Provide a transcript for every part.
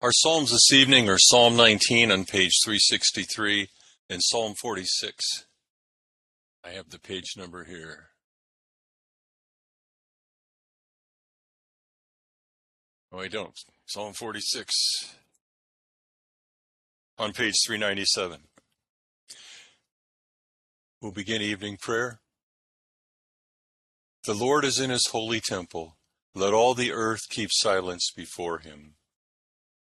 Our Psalms this evening are Psalm 19 on page 363 and Psalm 46. I have the page number here. Oh, I don't. Psalm 46 on page 397. We'll begin evening prayer. The Lord is in his holy temple. Let all the earth keep silence before him.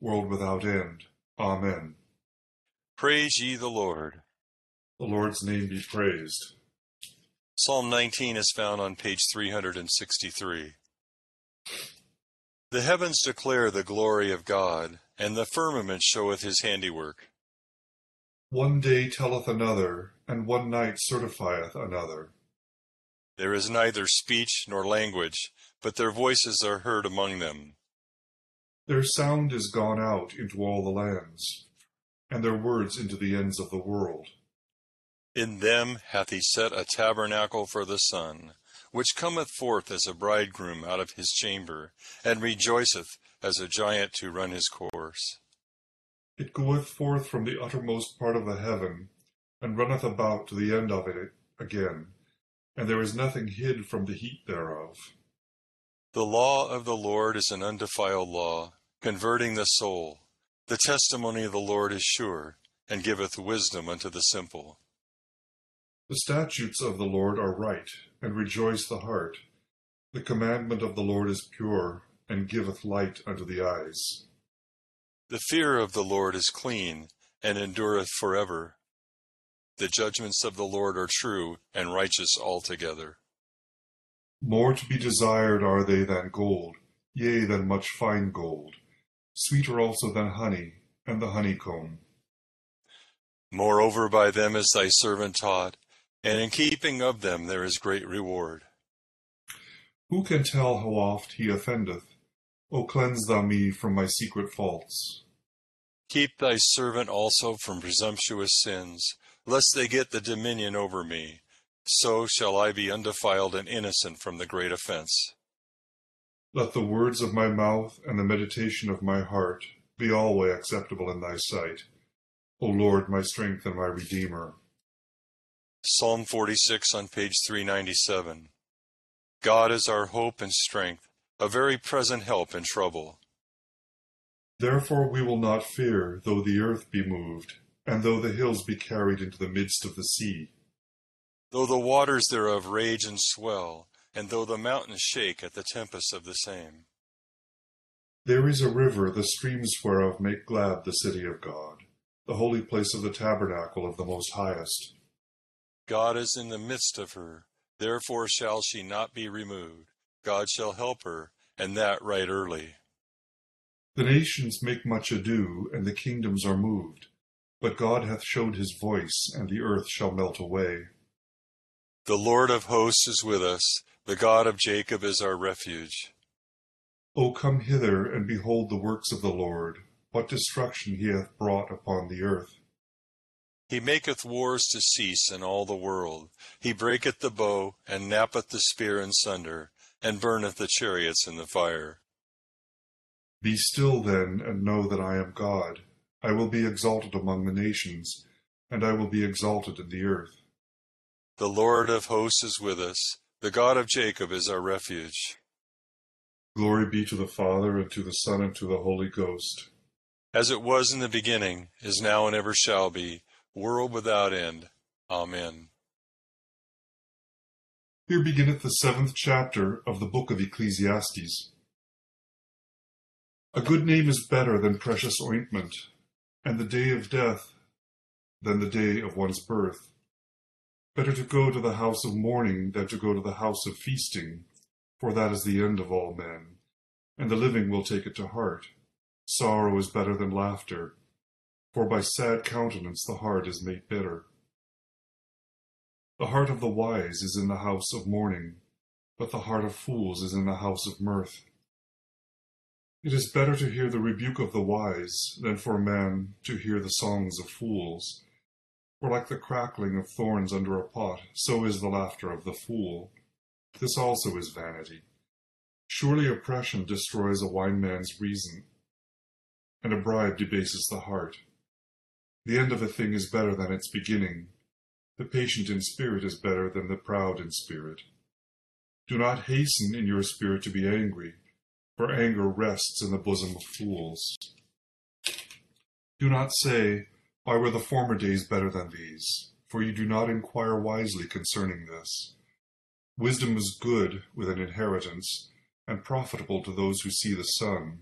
world without end. Amen. Praise ye the Lord. The Lord's name be praised. Psalm 19 is found on page 363. The heavens declare the glory of God, and the firmament showeth his handiwork. One day telleth another, and one night certifieth another. There is neither speech nor language, but their voices are heard among them. Their sound is gone out into all the lands, and their words into the ends of the world. In them hath he set a tabernacle for the sun, which cometh forth as a bridegroom out of his chamber, and rejoiceth as a giant to run his course. It goeth forth from the uttermost part of the heaven, and runneth about to the end of it again, and there is nothing hid from the heat thereof. The law of the Lord is an undefiled law, converting the soul. The testimony of the Lord is sure, and giveth wisdom unto the simple. The statutes of the Lord are right, and rejoice the heart. The commandment of the Lord is pure, and giveth light unto the eyes. The fear of the Lord is clean, and endureth forever. The judgments of the Lord are true and righteous altogether. More to be desired are they than gold, yea, than much fine gold, sweeter also than honey, and the honeycomb. Moreover, by them is thy servant taught, and in keeping of them there is great reward. Who can tell how oft he offendeth? O cleanse thou me from my secret faults. Keep thy servant also from presumptuous sins, lest they get the dominion over me. So shall I be undefiled and innocent from the great offense. Let the words of my mouth and the meditation of my heart be always acceptable in thy sight, O Lord, my strength and my redeemer. Psalm 46 on page 397. God is our hope and strength, a very present help in trouble. Therefore we will not fear, though the earth be moved, and though the hills be carried into the midst of the sea. Though the waters thereof rage and swell, and though the mountains shake at the tempest of the same. There is a river, the streams whereof make glad the city of God, the holy place of the tabernacle of the Most Highest. God is in the midst of her, therefore shall she not be removed. God shall help her, and that right early. The nations make much ado, and the kingdoms are moved. But God hath showed his voice, and the earth shall melt away. The Lord of hosts is with us, the God of Jacob is our refuge. O come hither, and behold the works of the Lord, what destruction he hath brought upon the earth. He maketh wars to cease in all the world. He breaketh the bow, and nappeth the spear in sunder, and burneth the chariots in the fire. Be still then, and know that I am God. I will be exalted among the nations, and I will be exalted in the earth. The Lord of hosts is with us, the God of Jacob is our refuge. Glory be to the Father, and to the Son, and to the Holy Ghost. As it was in the beginning, is now, and ever shall be, world without end. Amen. Here beginneth the seventh chapter of the book of Ecclesiastes. A good name is better than precious ointment, and the day of death than the day of one's birth. Better to go to the house of mourning than to go to the house of feasting, for that is the end of all men, and the living will take it to heart. Sorrow is better than laughter, for by sad countenance the heart is made bitter. The heart of the wise is in the house of mourning, but the heart of fools is in the house of mirth. It is better to hear the rebuke of the wise than for a man to hear the songs of fools. For like the crackling of thorns under a pot, so is the laughter of the fool. This also is vanity. Surely oppression destroys a wine man's reason, and a bribe debases the heart. The end of a thing is better than its beginning. The patient in spirit is better than the proud in spirit. Do not hasten in your spirit to be angry for anger rests in the bosom of fools. Do not say, Why were the former days better than these? For you do not inquire wisely concerning this. Wisdom is good with an inheritance, and profitable to those who see the sun.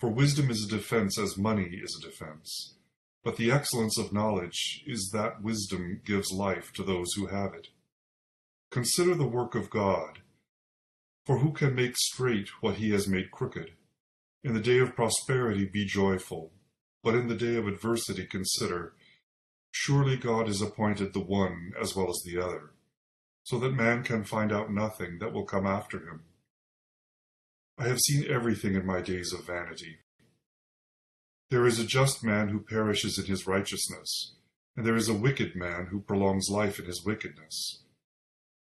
For wisdom is a defense as money is a defense. But the excellence of knowledge is that wisdom gives life to those who have it. Consider the work of God for who can make straight what he has made crooked? In the day of prosperity be joyful, but in the day of adversity consider, surely God has appointed the one as well as the other, so that man can find out nothing that will come after him. I have seen everything in my days of vanity. There is a just man who perishes in his righteousness, and there is a wicked man who prolongs life in his wickedness.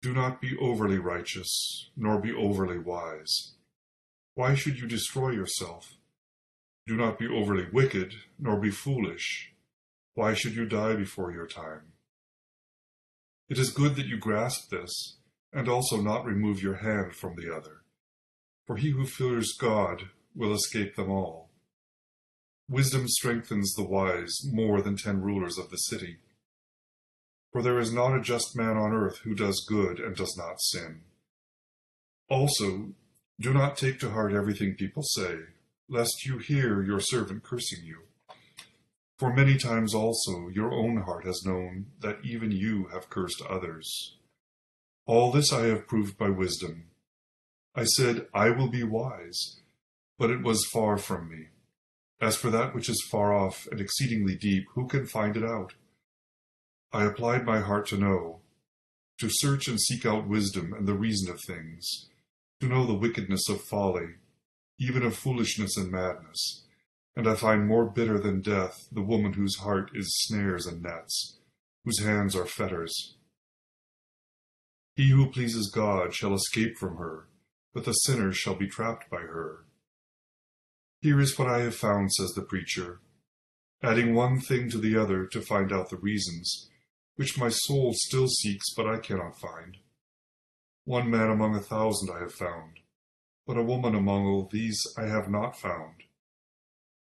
Do not be overly righteous, nor be overly wise. Why should you destroy yourself? Do not be overly wicked, nor be foolish. Why should you die before your time? It is good that you grasp this, and also not remove your hand from the other. For he who fears God will escape them all. Wisdom strengthens the wise more than ten rulers of the city. For there is not a just man on earth who does good and does not sin. Also, do not take to heart everything people say, lest you hear your servant cursing you. For many times also your own heart has known that even you have cursed others. All this I have proved by wisdom. I said, I will be wise, but it was far from me. As for that which is far off and exceedingly deep, who can find it out? I applied my heart to know, to search and seek out wisdom and the reason of things, to know the wickedness of folly, even of foolishness and madness. And I find more bitter than death the woman whose heart is snares and nets, whose hands are fetters. He who pleases God shall escape from her, but the sinner shall be trapped by her. Here is what I have found, says the preacher, adding one thing to the other to find out the reasons which my soul still seeks, but I cannot find. One man among a thousand I have found, but a woman among all these I have not found.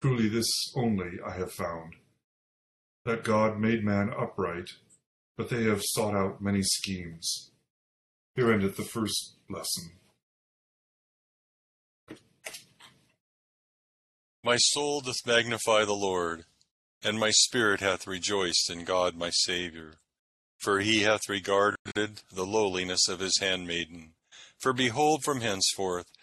Truly this only I have found, that God made man upright, but they have sought out many schemes. Here endeth the first lesson. My soul doth magnify the Lord, and my spirit hath rejoiced in God my Saviour for he hath regarded the lowliness of his handmaiden. For behold, from henceforth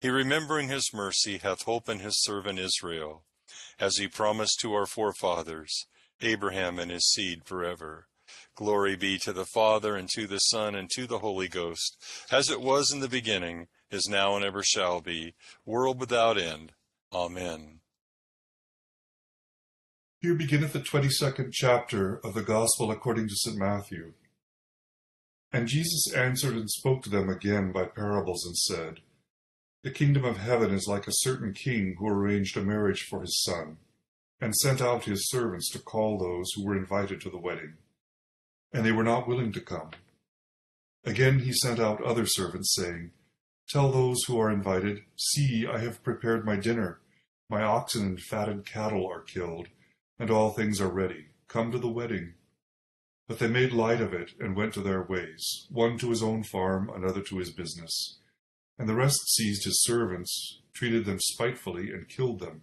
He remembering his mercy hath hope in his servant Israel, as he promised to our forefathers, Abraham and his seed forever. Glory be to the Father, and to the Son, and to the Holy Ghost, as it was in the beginning, is now, and ever shall be, world without end. Amen. Here beginneth the twenty-second chapter of the Gospel according to St. Matthew. And Jesus answered and spoke to them again by parables, and said, The kingdom of heaven is like a certain king who arranged a marriage for his son, and sent out his servants to call those who were invited to the wedding. And they were not willing to come. Again he sent out other servants, saying, Tell those who are invited, See, I have prepared my dinner. My oxen and fatted cattle are killed and all things are ready. Come to the wedding. But they made light of it and went to their ways, one to his own farm, another to his business. And the rest seized his servants, treated them spitefully, and killed them.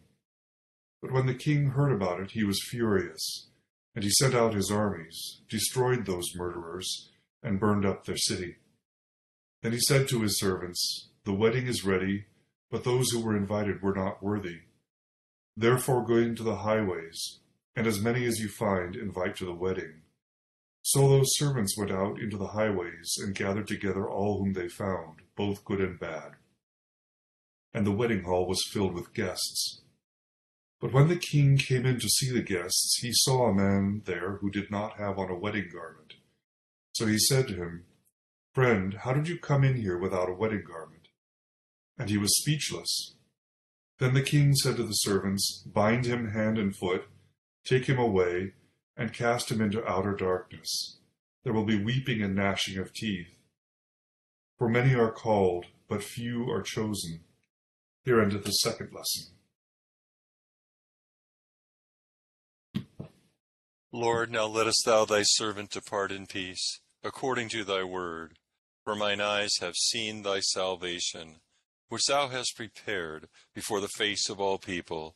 But when the king heard about it, he was furious, and he sent out his armies, destroyed those murderers, and burned up their city. Then he said to his servants, The wedding is ready, but those who were invited were not worthy. Therefore go into the highways, and as many as you find invite to the wedding. So those servants went out into the highways and gathered together all whom they found, both good and bad. And the wedding hall was filled with guests. But when the king came in to see the guests, he saw a man there who did not have on a wedding garment. So he said to him, Friend, how did you come in here without a wedding garment? And he was speechless. Then the king said to the servants, Bind him hand and foot Take him away, and cast him into outer darkness. There will be weeping and gnashing of teeth. For many are called, but few are chosen. Here endeth the second lesson. Lord, now lettest thou thy servant depart in peace, according to thy word. For mine eyes have seen thy salvation, which thou hast prepared before the face of all people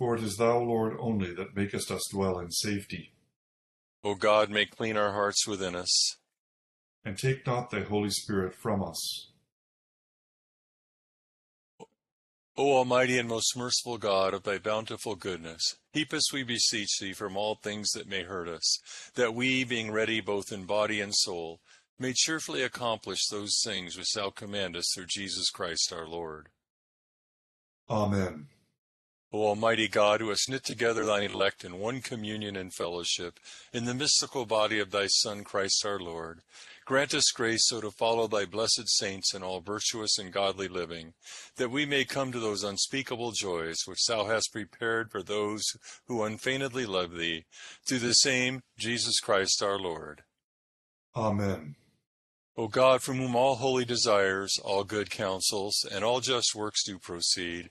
for it is thou, Lord, only that makest us dwell in safety. O God, may clean our hearts within us. And take not thy Holy Spirit from us. O Almighty and most merciful God, of thy bountiful goodness, keep us, we beseech thee, from all things that may hurt us, that we, being ready both in body and soul, may cheerfully accomplish those things which thou commandest through Jesus Christ our Lord. Amen. O Almighty God, who hast knit together thine elect in one communion and fellowship, in the mystical body of thy Son, Christ our Lord, grant us grace so to follow thy blessed saints in all virtuous and godly living, that we may come to those unspeakable joys which thou hast prepared for those who unfeignedly love thee, through the same Jesus Christ our Lord. Amen. O God, from whom all holy desires, all good counsels, and all just works do proceed,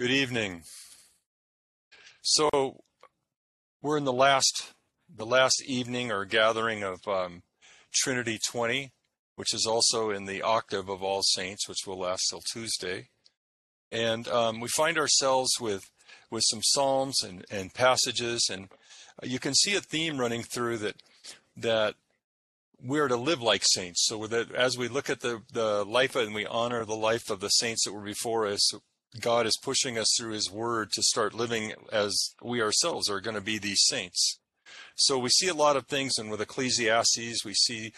Good evening. So we're in the last the last evening or gathering of um, Trinity 20, which is also in the octave of All Saints, which will last till Tuesday. And um, we find ourselves with with some psalms and, and passages, and you can see a theme running through that that we're to live like saints. So that as we look at the the life and we honor the life of the saints that were before us, God is pushing us through His Word to start living as we ourselves are going to be these saints. So we see a lot of things, and with Ecclesiastes, we see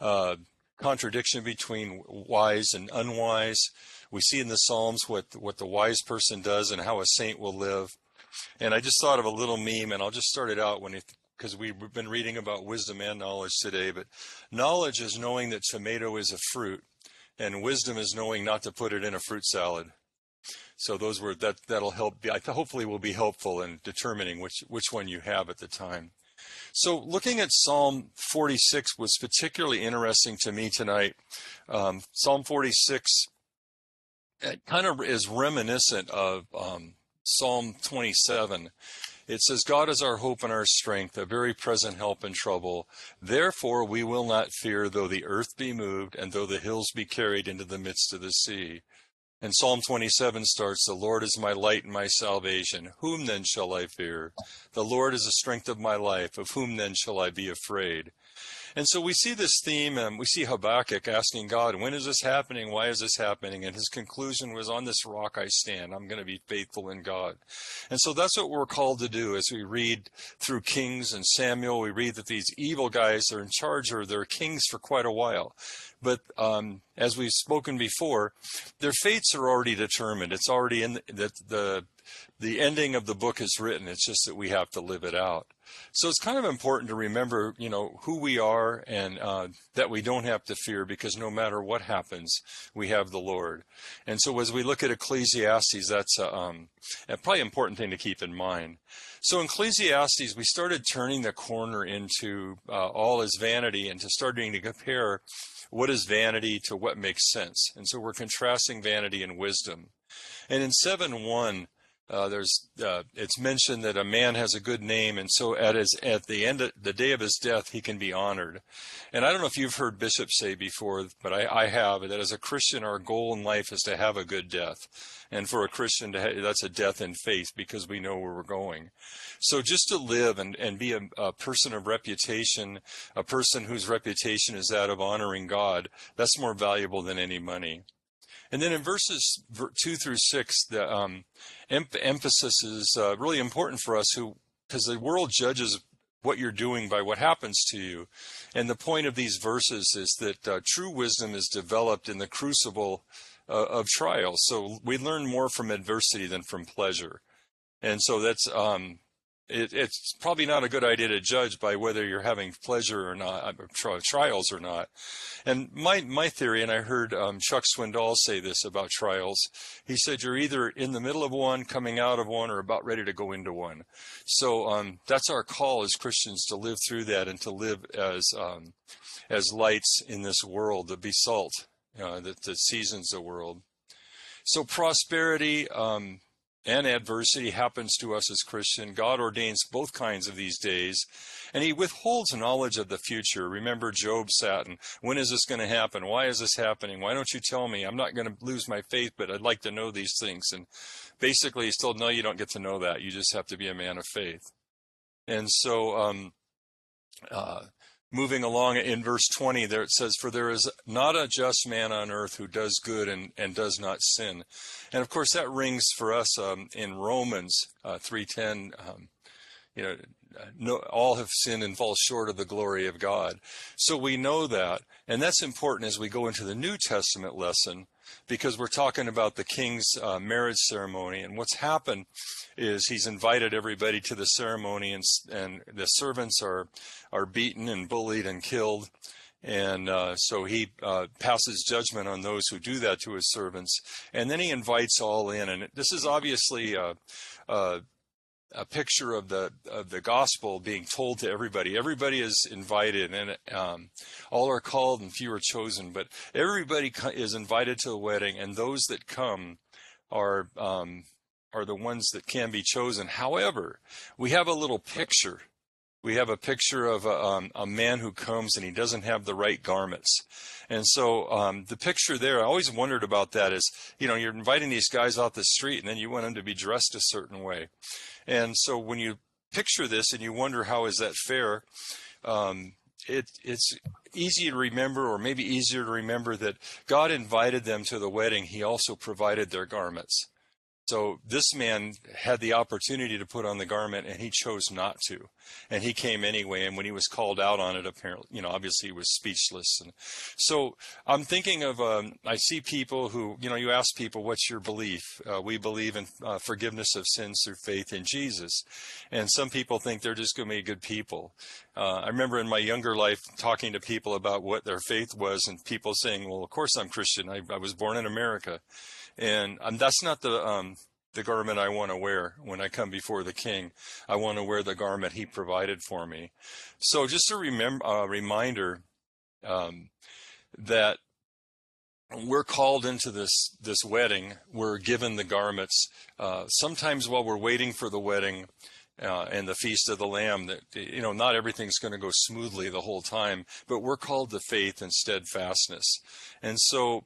uh, contradiction between wise and unwise. We see in the Psalms what what the wise person does and how a saint will live. And I just thought of a little meme, and I'll just start it out when because we've been reading about wisdom and knowledge today. But knowledge is knowing that tomato is a fruit, and wisdom is knowing not to put it in a fruit salad. So those were that that'll help. I hopefully will be helpful in determining which which one you have at the time. So looking at Psalm 46 was particularly interesting to me tonight. Um, Psalm 46 it kind of is reminiscent of um, Psalm 27. It says, God is our hope and our strength, a very present help in trouble. Therefore we will not fear, though the earth be moved, and though the hills be carried into the midst of the sea. And Psalm 27 starts, The Lord is my light and my salvation. Whom then shall I fear? The Lord is the strength of my life. Of whom then shall I be afraid? And so we see this theme, and we see Habakkuk asking God, when is this happening? Why is this happening? And his conclusion was, on this rock I stand. I'm going to be faithful in God. And so that's what we're called to do as we read through Kings and Samuel. We read that these evil guys are in charge or they're kings for quite a while. But um, as we've spoken before, their fates are already determined. It's already in the, the the ending of the book is written. It's just that we have to live it out. So it's kind of important to remember, you know, who we are and uh, that we don't have to fear because no matter what happens, we have the Lord. And so as we look at Ecclesiastes, that's a, um, a probably important thing to keep in mind. So in Ecclesiastes, we started turning the corner into uh, all is vanity and to starting to compare what is vanity to what makes sense. And so we're contrasting vanity and wisdom. And in 7 1, uh, there's uh, it's mentioned that a man has a good name, and so at his at the end of the day of his death, he can be honored. And I don't know if you've heard bishops say before, but I, I have that as a Christian, our goal in life is to have a good death, and for a Christian, to have, that's a death in faith because we know where we're going. So just to live and and be a, a person of reputation, a person whose reputation is that of honoring God, that's more valuable than any money. And then in verses two through six, the um, em- emphasis is uh, really important for us, who because the world judges what you're doing by what happens to you. And the point of these verses is that uh, true wisdom is developed in the crucible uh, of trials. So we learn more from adversity than from pleasure. And so that's um, it, it's probably not a good idea to judge by whether you're having pleasure or not, uh, trials or not. And my my theory, and I heard um, Chuck Swindoll say this about trials. He said you're either in the middle of one, coming out of one, or about ready to go into one. So um, that's our call as Christians to live through that and to live as um, as lights in this world, to be salt uh, that, that seasons the world. So prosperity. Um, and adversity happens to us as Christian. God ordains both kinds of these days, and He withholds knowledge of the future. Remember, Job sat and, when is this going to happen? Why is this happening? Why don't you tell me? I'm not going to lose my faith, but I'd like to know these things. And basically, He's told, no, you don't get to know that. You just have to be a man of faith. And so, um, uh, moving along in verse 20 there it says for there is not a just man on earth who does good and, and does not sin. And of course that rings for us um, in romans uh, 3.10 um, you know no, all have sinned and fall short of the glory of god. So we know that and that's important as we go into the new testament lesson because we're talking about the king's uh, marriage ceremony. And what's happened is he's invited everybody to the ceremony and and the servants are are beaten and bullied and killed. And uh, so he uh, passes judgment on those who do that to his servants. And then he invites all in. And this is obviously a, picture of the of the gospel being told to everybody everybody is invited and um, all are called and few are chosen but everybody is invited to the wedding and those that come are um, are the ones that can be chosen. However, we have a little picture. We have a picture of a, um, a man who comes and he doesn't have the right garments. And so um, the picture there, I always wondered about that is, you know, you're inviting these guys out the street and then you want them to be dressed a certain way. And so when you picture this and you wonder how is that fair, um, it, it's easy to remember, or maybe easier to remember, that God invited them to the wedding. He also provided their garments. So this man had the opportunity to put on the garment and he chose not to. And he came anyway. And when he was called out on it, apparently, you know, obviously he was speechless. And so I'm thinking of, um, I see people who, you know, you ask people, what's your belief? Uh, we believe in uh, forgiveness of sins through faith in Jesus. And some people think they're just going to be good people. Uh, I remember in my younger life talking to people about what their faith was and people saying, well, of course I'm Christian. I, I was born in America and um, that's not the um, the garment I want to wear when I come before the King. I want to wear the garment He provided for me. So just a remember uh, reminder um, that we're called into this this wedding. We're given the garments. Uh, sometimes while we're waiting for the wedding. Uh, and the feast of the lamb that you know not everything's going to go smoothly the whole time but we're called to faith and steadfastness and so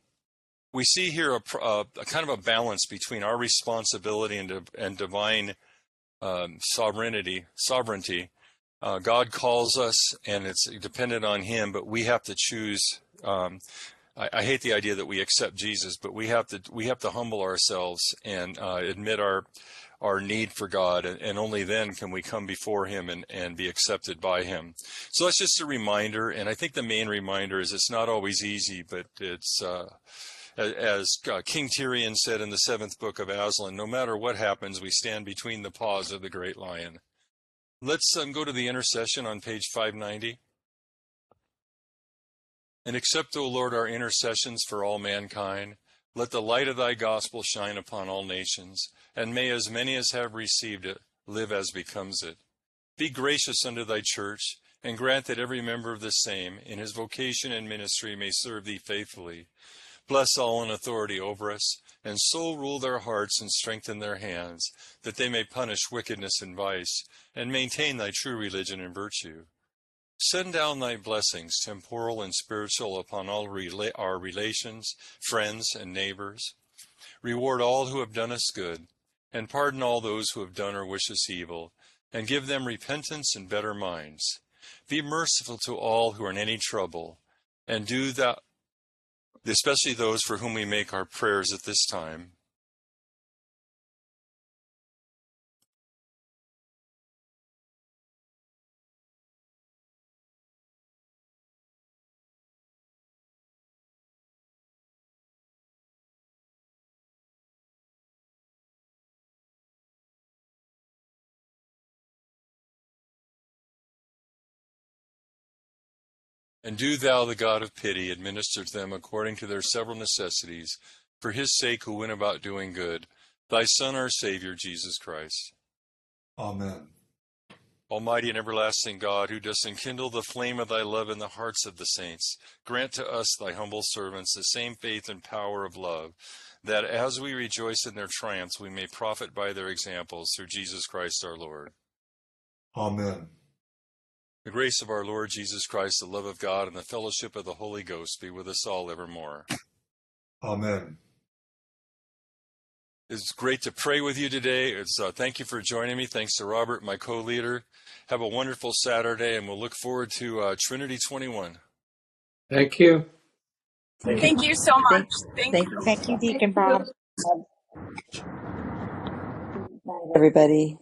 we see here a, a, a, kind of a balance between our responsibility and, and divine um, sovereignty. Sovereignty. Uh, God calls us, and it's dependent on Him, but we have to choose. Um, I, I, hate the idea that we accept Jesus, but we have to we have to humble ourselves and uh, admit our our need for God, and, and, only then can we come before Him and, and be accepted by Him. So that's just a reminder, and I think the main reminder is it's not always easy, but it's. Uh, as uh, King Tirian said in the seventh book of Aslan, no matter what happens, we stand between the paws of the great lion. Let's um, go to the intercession on page 590. And accept, O Lord, our intercessions for all mankind. Let the light of thy gospel shine upon all nations, and may as many as have received it live as becomes it. Be gracious unto thy church, and grant that every member of the same, in his vocation and ministry, may serve thee faithfully Bless all in authority over us, and so rule their hearts and strengthen their hands, that they may punish wickedness and vice, and maintain thy true religion and virtue. Send down thy blessings, temporal and spiritual, upon all rela- our relations, friends, and neighbors. Reward all who have done us good, and pardon all those who have done or wish us evil, and give them repentance and better minds. Be merciful to all who are in any trouble, and do thou especially those for whom we make our prayers at this time. And do thou, the God of pity, administer to them according to their several necessities, for his sake who went about doing good, thy Son, our Savior, Jesus Christ. Amen. Almighty and everlasting God, who dost enkindle the flame of thy love in the hearts of the saints, grant to us, thy humble servants, the same faith and power of love, that as we rejoice in their triumphs, we may profit by their examples through Jesus Christ our Lord. Amen. The grace of our Lord Jesus Christ, the love of God, and the fellowship of the Holy Ghost be with us all evermore. Amen. It's great to pray with you today. It's uh, thank you for joining me. Thanks to Robert, my co-leader. Have a wonderful Saturday, and we'll look forward to uh, Trinity 21. Thank you. Thank you so much. Thank, Thank, you. thank you, Deacon Bob. everybody.